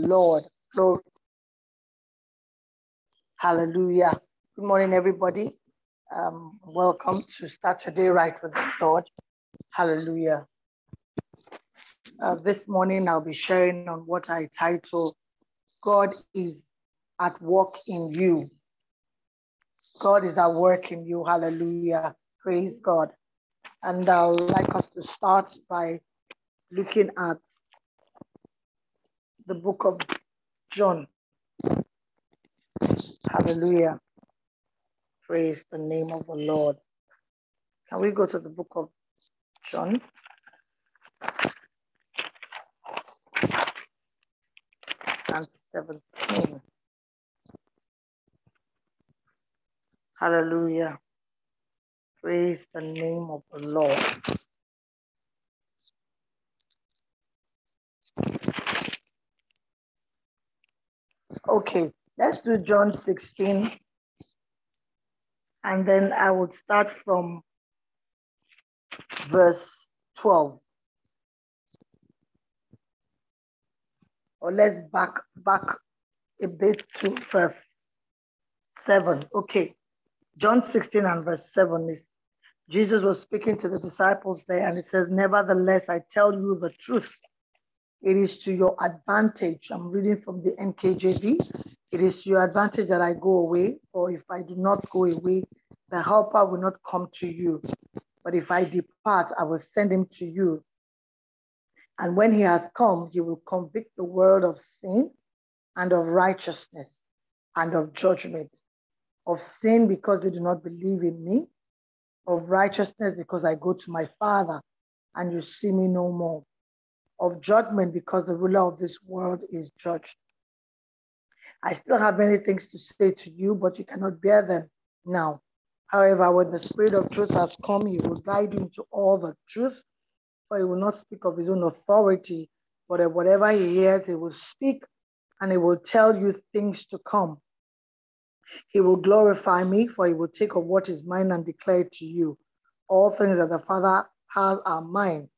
Lord. Lord. Hallelujah. Good morning, everybody. Um, welcome to Start Today Right with the Lord. Hallelujah. Uh, this morning, I'll be sharing on what I title God is at work in you. God is at work in you. Hallelujah. Praise God. And I'd like us to start by looking at the book of John. Hallelujah. Praise the name of the Lord. Can we go to the book of John? And 17. Hallelujah. Praise the name of the Lord. Okay, let's do John 16. And then I would start from verse 12. Or let's back back a bit to verse 7. Okay. John 16 and verse 7 is Jesus was speaking to the disciples there, and it says, Nevertheless, I tell you the truth. It is to your advantage. I'm reading from the NKJV. It is to your advantage that I go away, for if I do not go away, the helper will not come to you. But if I depart, I will send him to you. And when he has come, he will convict the world of sin and of righteousness and of judgment. Of sin because they do not believe in me, of righteousness because I go to my Father and you see me no more of judgment because the ruler of this world is judged. I still have many things to say to you, but you cannot bear them now. However, when the Spirit of truth has come, he will guide you into all the truth, for he will not speak of his own authority, but whatever he hears, he will speak and he will tell you things to come. He will glorify me, for he will take of what is mine and declare it to you. All things that the Father has are mine.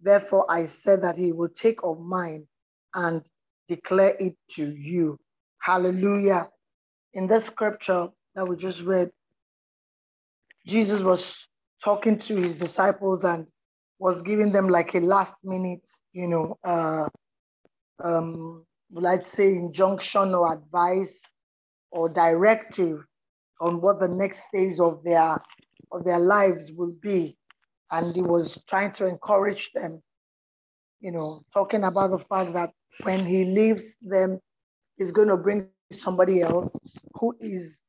Therefore, I said that he will take of mine and declare it to you. Hallelujah. In this scripture that we just read, Jesus was talking to his disciples and was giving them like a last minute, you know, uh, um, let's say injunction or advice or directive on what the next phase of their of their lives will be and he was trying to encourage them, you know, talking about the fact that when he leaves them, he's going to bring somebody else who is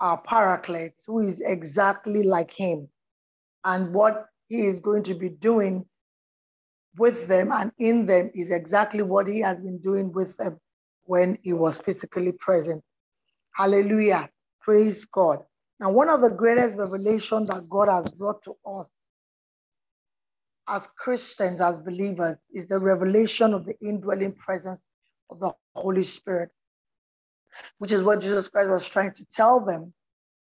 our paraclete, who is exactly like him. And what he is going to be doing with them and in them is exactly what he has been doing with them when he was physically present. Hallelujah. Praise God. Now, one of the greatest revelations that God has brought to us as Christians, as believers, is the revelation of the indwelling presence of the Holy Spirit, which is what Jesus Christ was trying to tell them,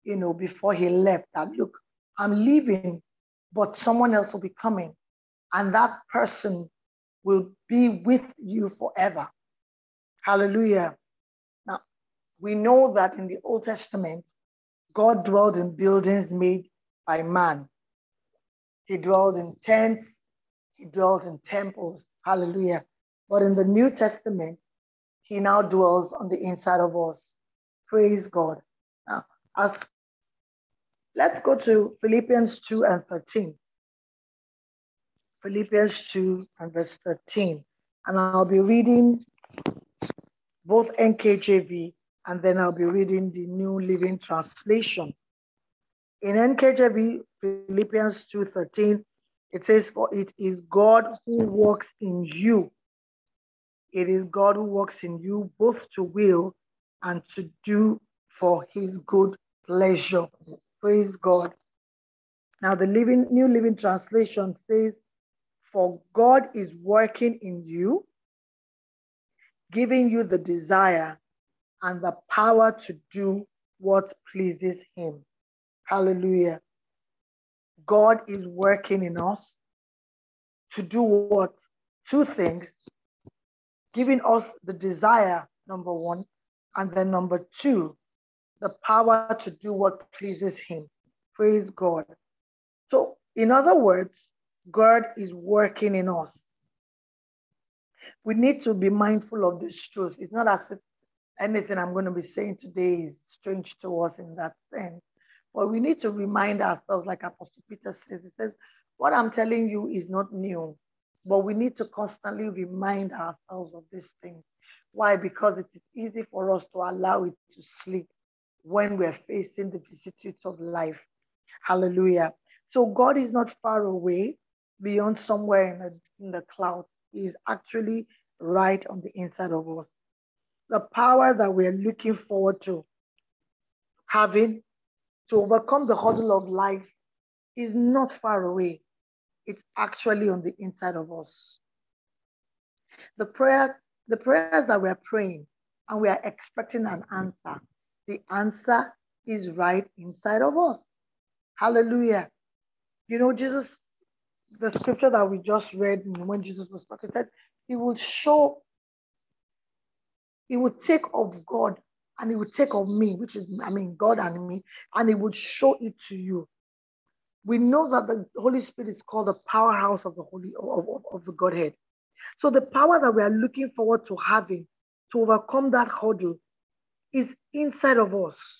you know, before he left that, look, I'm leaving, but someone else will be coming, and that person will be with you forever. Hallelujah. Now, we know that in the Old Testament, God dwelled in buildings made by man. He dwelled in tents. He dwells in temples. Hallelujah. But in the New Testament, he now dwells on the inside of us. Praise God. Now, as let's go to Philippians 2 and 13. Philippians 2 and verse 13. And I'll be reading both NKJV and then I'll be reading the New Living Translation. In NKJV, Philippians 2.13, it says, For it is God who works in you. It is God who works in you both to will and to do for his good pleasure. Praise God. Now, the living, New Living Translation says, For God is working in you, giving you the desire and the power to do what pleases him. Hallelujah. God is working in us to do what? Two things giving us the desire, number one, and then number two, the power to do what pleases Him. Praise God. So, in other words, God is working in us. We need to be mindful of this truth. It's not as if anything I'm going to be saying today is strange to us in that sense. But we need to remind ourselves, like Apostle Peter says, he says, What I'm telling you is not new, but we need to constantly remind ourselves of these things. Why? Because it is easy for us to allow it to sleep when we're facing the vicissitudes of life. Hallelujah. So God is not far away beyond somewhere in the, in the cloud. He is actually right on the inside of us. The power that we're looking forward to having to overcome the hurdle of life is not far away. It's actually on the inside of us. The prayer, the prayers that we're praying and we are expecting an answer, the answer is right inside of us. Hallelujah. You know, Jesus, the scripture that we just read when Jesus was talking said, He will show, He would take of God and He would take of me, which is, I mean, God and me, and He would show it to you. We know that the Holy Spirit is called the powerhouse of the Holy of, of, of the Godhead. So the power that we are looking forward to having to overcome that hurdle is inside of us.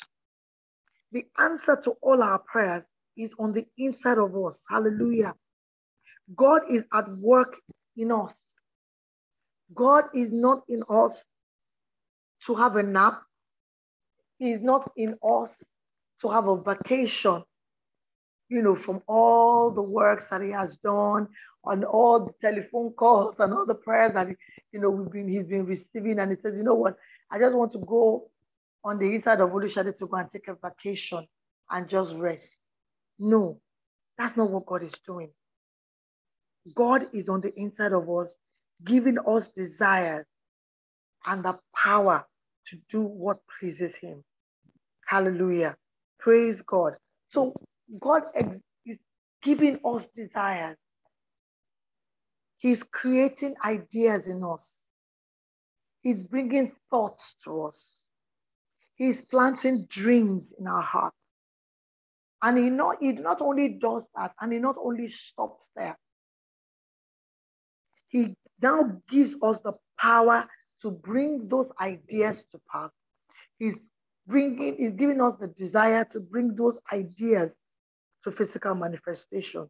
The answer to all our prayers is on the inside of us. Hallelujah. God is at work in us. God is not in us to have a nap. Is not in us to have a vacation, you know, from all the works that he has done, on all the telephone calls and all the prayers that, you know, we've been, he's been receiving. And he says, you know what, I just want to go on the inside of Olushade to go and take a vacation and just rest. No, that's not what God is doing. God is on the inside of us, giving us desires and the power to do what pleases Him. Hallelujah. Praise God. So, God is giving us desires. He's creating ideas in us. He's bringing thoughts to us. He's planting dreams in our hearts. And he not, he not only does that, and he not only stops there, he now gives us the power to bring those ideas to pass. He's bringing, he's giving us the desire to bring those ideas to physical manifestation.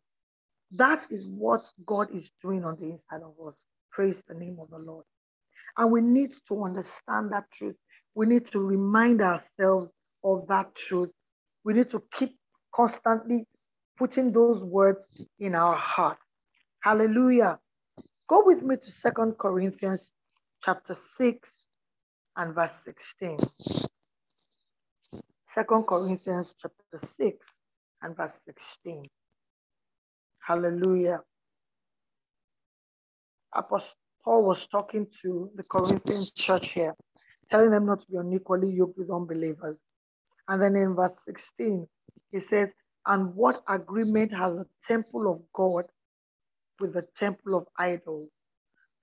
That is what God is doing on the inside of us. Praise the name of the Lord. And we need to understand that truth. We need to remind ourselves of that truth. We need to keep constantly putting those words in our hearts. Hallelujah. Go with me to Second Corinthians chapter 6 and verse 16. Second Corinthians chapter 6 and verse 16. Hallelujah. Apostle Paul was talking to the Corinthian church here, telling them not to be unequally yoked with unbelievers. And then in verse 16, he says, And what agreement has the temple of God with the temple of idols?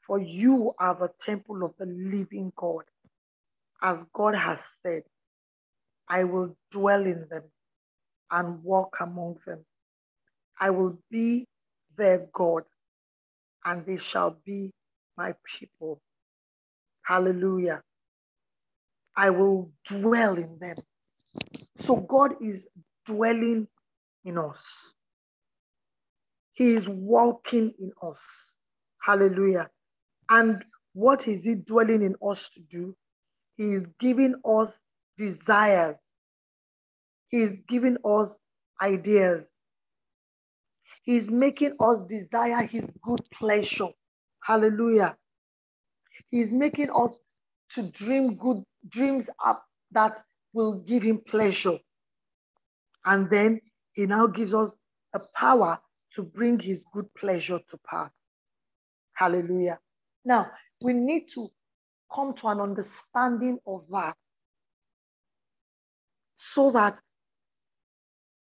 For you are the temple of the living God. As God has said, I will dwell in them and walk among them. I will be their God, and they shall be my people. Hallelujah. I will dwell in them. So God is dwelling in us. He is walking in us. Hallelujah. And what is He dwelling in us to do? He is giving us desires. He is giving us ideas. He is making us desire His good pleasure. Hallelujah. He is making us to dream good dreams up that will give him pleasure. And then he now gives us a power to bring his good pleasure to pass. Hallelujah. Now, we need to come to an understanding of that so that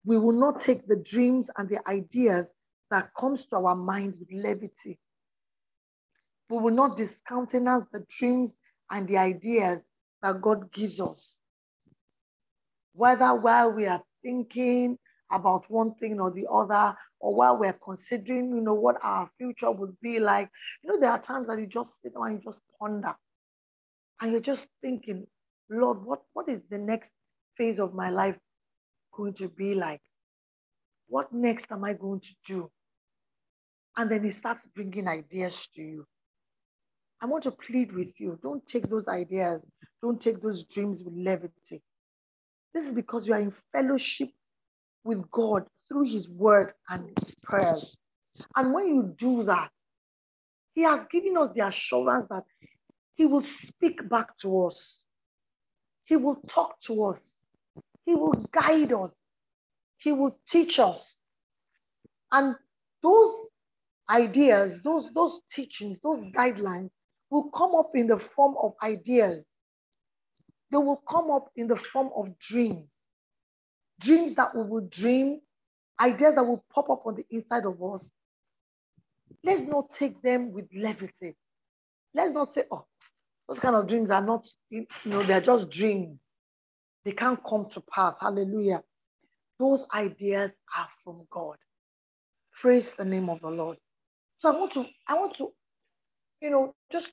we will not take the dreams and the ideas that comes to our mind with levity. We will not discountenance the dreams and the ideas that God gives us. Whether while we are thinking about one thing or the other, or while we're considering, you know, what our future would be like. You know, there are times that you just sit down and you just ponder. And you're just thinking, Lord, what, what is the next phase of my life going to be like? What next am I going to do? And then he starts bringing ideas to you. I want to plead with you don't take those ideas, don't take those dreams with levity. This is because you are in fellowship with God through his word and his prayers. And when you do that, he has given us the assurance that he will speak back to us. He will talk to us. He will guide us. He will teach us. And those ideas, those, those teachings, those guidelines will come up in the form of ideas. They will come up in the form of dreams. Dreams that we will dream, ideas that will pop up on the inside of us. Let's not take them with levity. Let's not say, oh, those kind of dreams are not, you know, they're just dreams. They can't come to pass. Hallelujah. Those ideas are from God. Praise the name of the Lord. So I want to, I want to, you know, just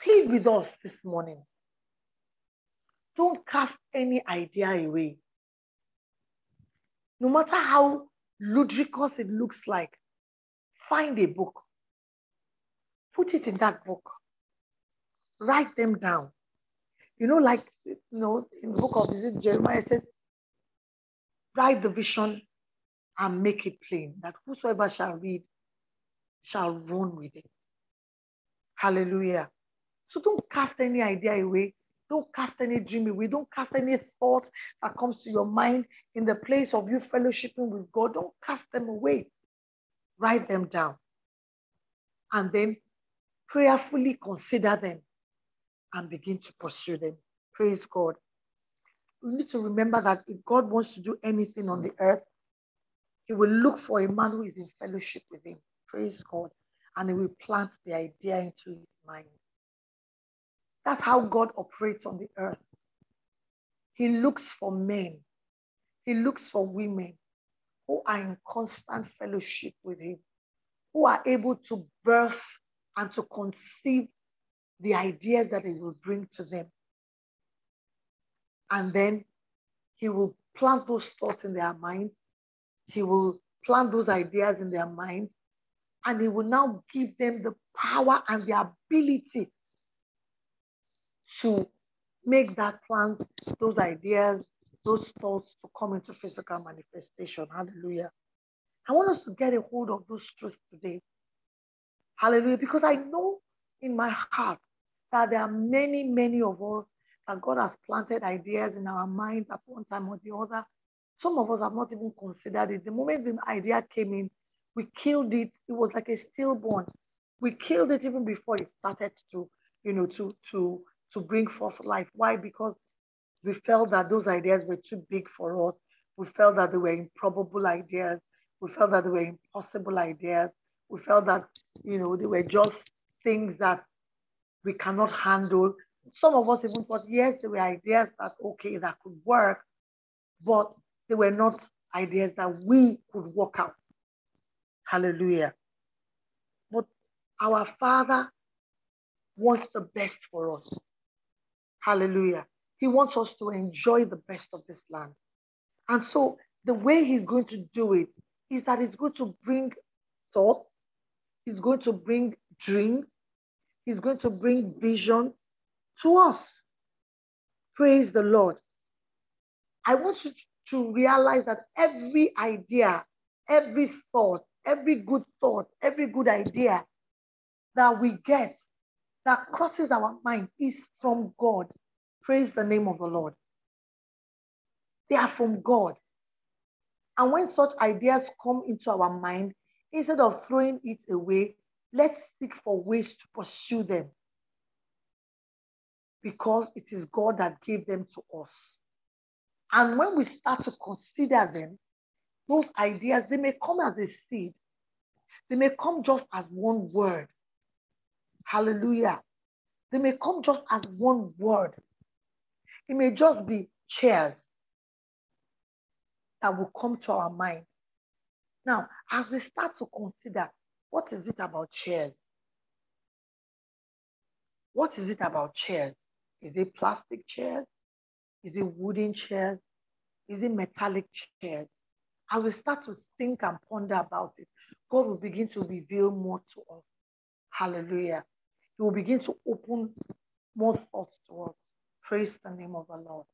plead with us this morning. Don't cast any idea away. No matter how ludicrous it looks like, find a book. Put it in that book. Write them down. You know, like, you know, in the book of is Jeremiah says, write the vision and make it plain that whosoever shall read shall run with it. Hallelujah. So don't cast any idea away. Don't cast any dream away. Don't cast any thought that comes to your mind in the place of you fellowshipping with God. Don't cast them away. Write them down. And then prayerfully consider them and begin to pursue them. Praise God. We need to remember that if God wants to do anything on the earth, he will look for a man who is in fellowship with him. Praise God. And he will plant the idea into his mind. That's how God operates on the earth. He looks for men, He looks for women who are in constant fellowship with Him, who are able to birth and to conceive the ideas that He will bring to them. And then He will plant those thoughts in their mind. He will plant those ideas in their mind. And He will now give them the power and the ability to make that plan, those ideas, those thoughts to come into physical manifestation. Hallelujah. I want us to get a hold of those truths today. Hallelujah. Because I know in my heart that there are many, many of us that God has planted ideas in our minds at one time or the other. Some of us have not even considered it. The moment the idea came in, we killed it. It was like a stillborn. We killed it even before it started to, you know, to to to bring forth life. Why? Because we felt that those ideas were too big for us. We felt that they were improbable ideas. We felt that they were impossible ideas. We felt that, you know, they were just things that we cannot handle. Some of us even thought, yes, there were ideas that, okay, that could work, but they were not ideas that we could work out. Hallelujah. But our Father wants the best for us. Hallelujah. He wants us to enjoy the best of this land. And so the way he's going to do it is that he's going to bring thoughts, he's going to bring dreams, he's going to bring visions to us. Praise the Lord. I want you to realize that every idea, every thought, every good thought, every good idea that we get that crosses our mind is from God. Praise the name of the Lord. They are from God. And when such ideas come into our mind, instead of throwing it away, let's seek for ways to pursue them. Because it is God that gave them to us. And when we start to consider them, those ideas, they may come as a seed. They may come just as one word. Hallelujah. They may come just as one word. It may just be chairs that will come to our mind. Now, as we start to consider, what is it about chairs? What is it about chairs? Is it plastic chairs? Is it wooden chairs? Is it metallic chairs? As we start to think and ponder about it, God will begin to reveal more to us. Hallelujah. He will begin to open more thoughts to us. Praise the name of the Lord.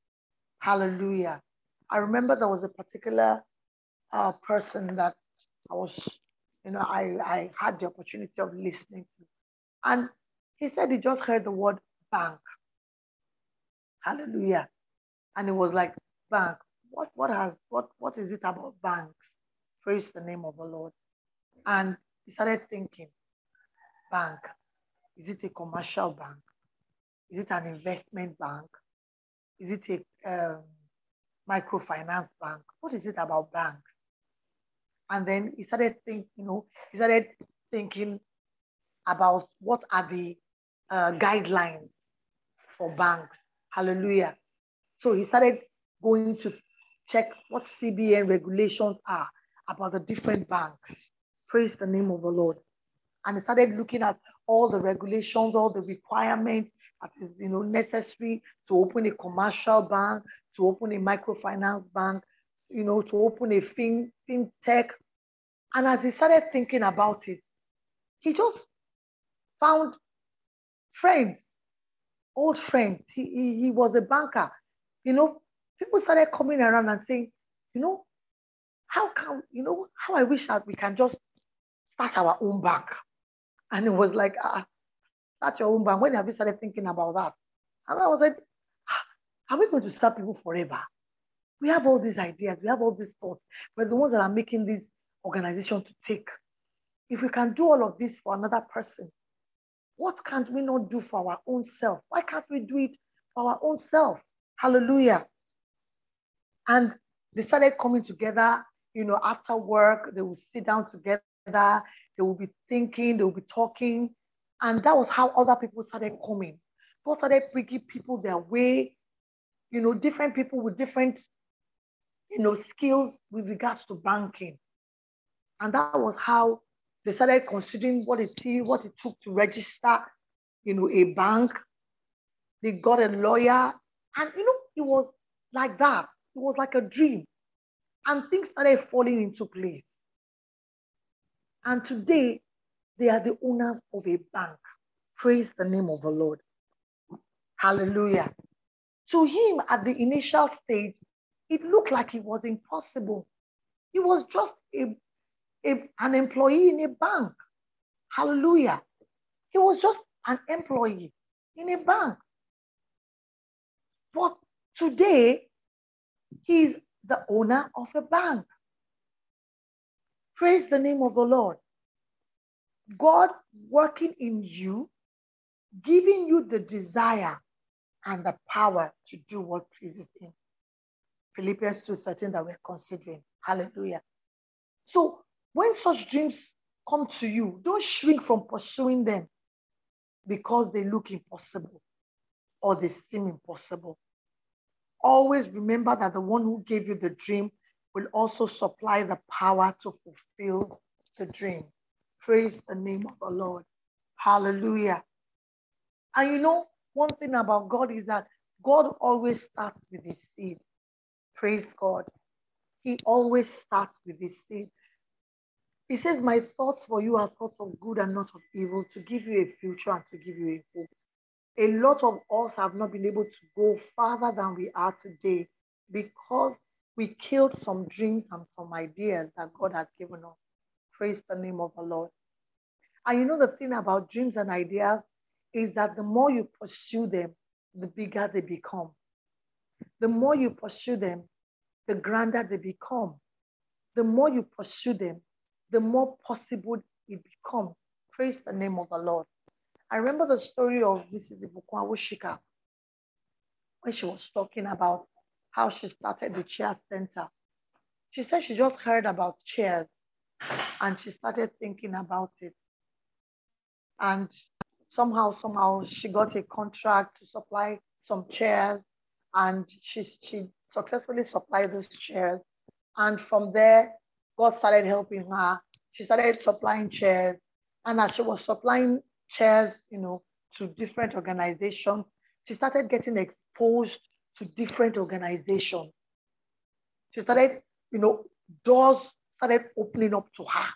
Hallelujah. I remember there was a particular uh, person that I was, you know, I, I had the opportunity of listening to. And he said he just heard the word bank. Hallelujah. And it was like, bank. What what has what what is it about banks? Praise the name of the Lord. And he started thinking, bank. Is it a commercial bank? Is it an investment bank? Is it a um, microfinance bank? What is it about banks? And then he started thinking, you know, he started thinking about what are the uh, guidelines for banks. Hallelujah. So he started going to check what CBN regulations are about the different banks. Praise the name of the Lord. And he started looking at all the regulations, all the requirements that is you know necessary to open a commercial bank, to open a microfinance bank, you know, to open a fin fintech. And as he started thinking about it, he just found friends, old friends. He, he, he was a banker. You know, people started coming around and saying, you know, how come, you know, how I wish that we can just start our own bank. And it was like, ah, start your own bank. When have you started thinking about that? And I was like, ah, are we going to serve people forever? We have all these ideas, we have all these thoughts. We're the ones that are making this organization to take. If we can do all of this for another person, what can't we not do for our own self? Why can't we do it for our own self? Hallelujah. And they started coming together, you know, after work, they would sit down together, they would be thinking, they would be talking. And that was how other people started coming. God started bringing people their way, you know, different people with different, you know, skills with regards to banking. And that was how they started considering what it what it took to register, you know, a bank. They got a lawyer, and you know, it was like that. It was like a dream. And things started falling into place. And today, they are the owners of a bank. Praise the name of the Lord. Hallelujah. To him, at the initial stage, it looked like it was impossible. He was just a a, an employee in a bank. Hallelujah. He was just an employee in a bank. But today, he's the owner of a bank. Praise the name of the Lord. God working in you, giving you the desire and the power to do what pleases him. Philippians 2:13 that we're considering. Hallelujah. So when such dreams come to you, don't shrink from pursuing them because they look impossible or they seem impossible. Always remember that the one who gave you the dream will also supply the power to fulfill the dream. Praise the name of the Lord. Hallelujah. And you know, one thing about God is that God always starts with his seed. Praise God. He always starts with his seed. He says, My thoughts for you are thoughts of good and not of evil, to give you a future and to give you a hope. A lot of us have not been able to go farther than we are today because we killed some dreams and some ideas that God had given us. Praise the name of the Lord. And you know, the thing about dreams and ideas is that the more you pursue them, the bigger they become. The more you pursue them, the grander they become. The more you pursue them, the more possible it becomes. Praise the name of the Lord. I remember the story of Mrs. Ibukun Awosika when she was talking about how she started the chair center. She said she just heard about chairs and she started thinking about it. And somehow, somehow she got a contract to supply some chairs and she, she successfully supplied those chairs. And from there, God started helping her. She started supplying chairs. And as she was supplying chairs, you know, to different organizations, she started getting exposed to different organizations. She started, you know, doors started opening up to her.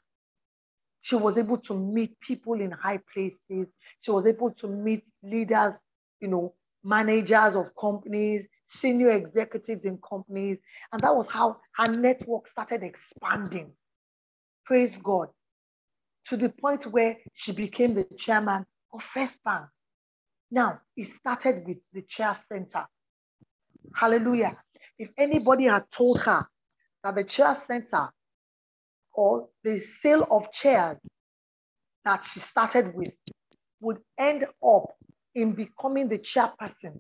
She was able to meet people in high places. She was able to meet leaders, you know, managers of companies, senior executives in companies. And that was how her network started expanding. Praise God. To the point where she became the chairman of First Bank. Now, it started with the chair center. Hallelujah. If anybody had told her that the chair center or the sale of chairs that she started with would end up in becoming the chairperson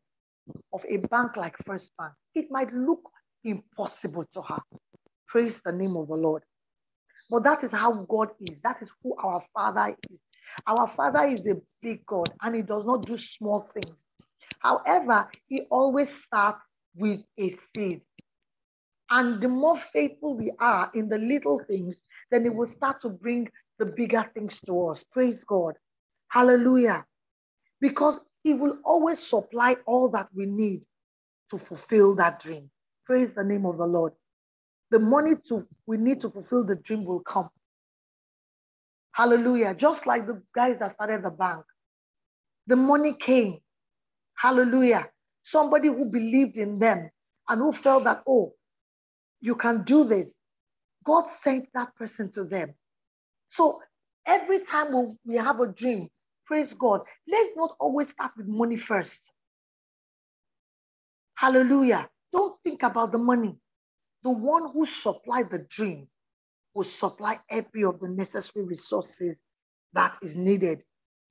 of a bank like First Bank, it might look impossible to her. Praise the name of the Lord. But that is how God is. That is who our Father is. Our Father is a big God and He does not do small things. However, He always starts with a seed. And the more faithful we are in the little things, then it will start to bring the bigger things to us. Praise God. Hallelujah. Because He will always supply all that we need to fulfill that dream. Praise the name of the Lord. The money to we need to fulfill the dream will come. Hallelujah. Just like the guys that started the bank. The money came. Hallelujah. Somebody who believed in them and who felt that, oh, you can do this. God sent that person to them. So every time we have a dream, praise God, let's not always start with money first. Hallelujah. Don't think about the money. The one who supplied the dream will supply every of the necessary resources that is needed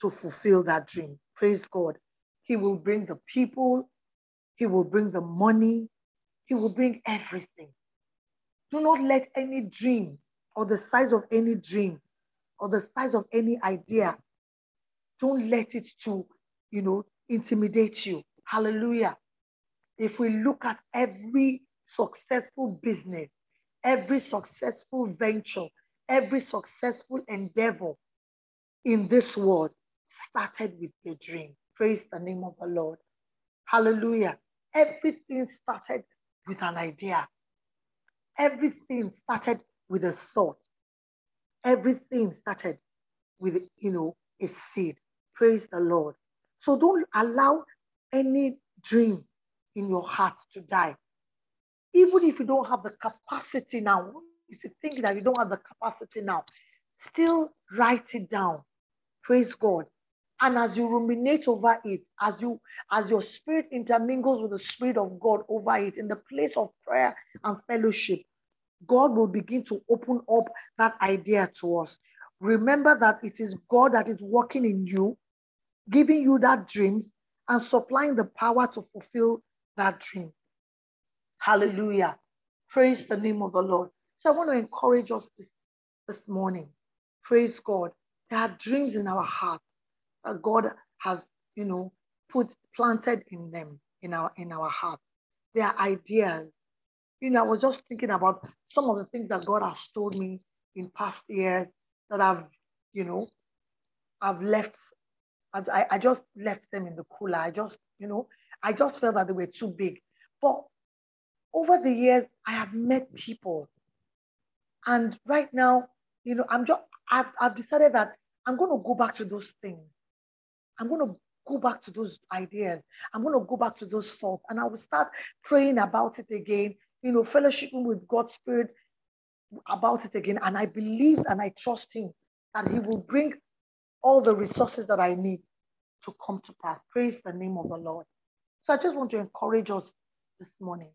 to fulfill that dream. Praise God. He will bring the people, He will bring the money, He will bring everything. Do not let any dream or the size of any dream or the size of any idea, don't let it to, you know, intimidate you. Hallelujah. If we look at every successful business, every successful venture, every successful endeavor in this world started with a dream. Praise the name of the Lord. Hallelujah. Everything started with an idea. Everything started with a thought. Everything started with, you know, a seed. Praise the Lord. So don't allow any dream in your heart to die even if you don't have the capacity now, if you think that you don't have the capacity now, still write it down. Praise God. And as you ruminate over it, as you as your spirit intermingles with the spirit of God over it in the place of prayer and fellowship, God will begin to open up that idea to us. Remember that it is God that is working in you, giving you that dreams and supplying the power to fulfill that dream. Hallelujah. Praise the name of the Lord. So I want to encourage us this, this morning. Praise God. There are dreams in our hearts God has, you know, put planted in them in our in our hearts. There are ideas. You know, I was just thinking about some of the things that God has told me in past years that I've, you know, I've left. I, I just left them in the cooler. I just, you know, I just felt that they were too big. But over the years, I have met people. And right now, you know, I'm just, I've, I've decided that I'm going to go back to those things. I'm going to go back to those ideas. I'm going to go back to those thoughts. And I will start praying about it again, you know, fellowshipping with God's Spirit about it again. And I believe and I trust Him that He will bring all the resources that I need to come to pass. Praise the name of the Lord. So I just want to encourage us this morning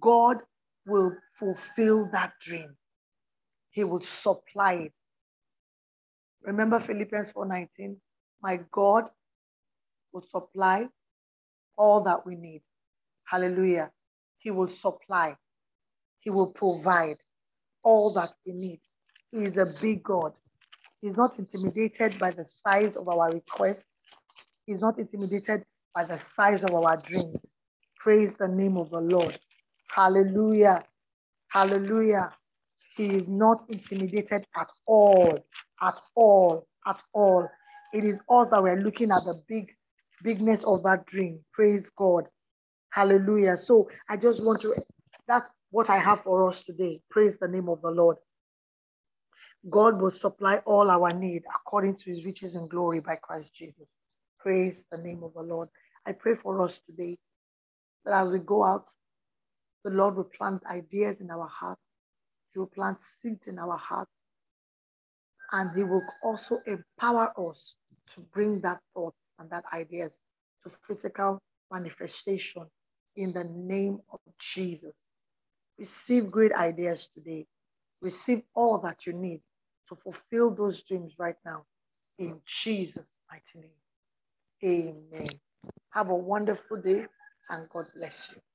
God will fulfill that dream. He will supply it. Remember Philippians 4:19, my God will supply all that we need. Hallelujah. He will supply. He will provide all that we need. He is a big God. He's not intimidated by the size of our request. He's not intimidated by the size of our dreams. Praise the name of the Lord. Hallelujah. Hallelujah. He is not intimidated at all, at all, at all. It is us that we're looking at the big bigness of that dream. Praise God. Hallelujah. So I just want to, that's what I have for us today. Praise the name of the Lord. God will supply all our need according to his riches and glory by Christ Jesus. Praise the name of the Lord. I pray for us today that as we go out, the Lord will plant ideas in our hearts. He will plant seeds in our hearts. And He will also empower us to bring that thought and that ideas to physical manifestation in the name of Jesus. Receive great ideas today. Receive all that you need to fulfill those dreams right now in Jesus' mighty name. Amen. Have a wonderful day and God bless you.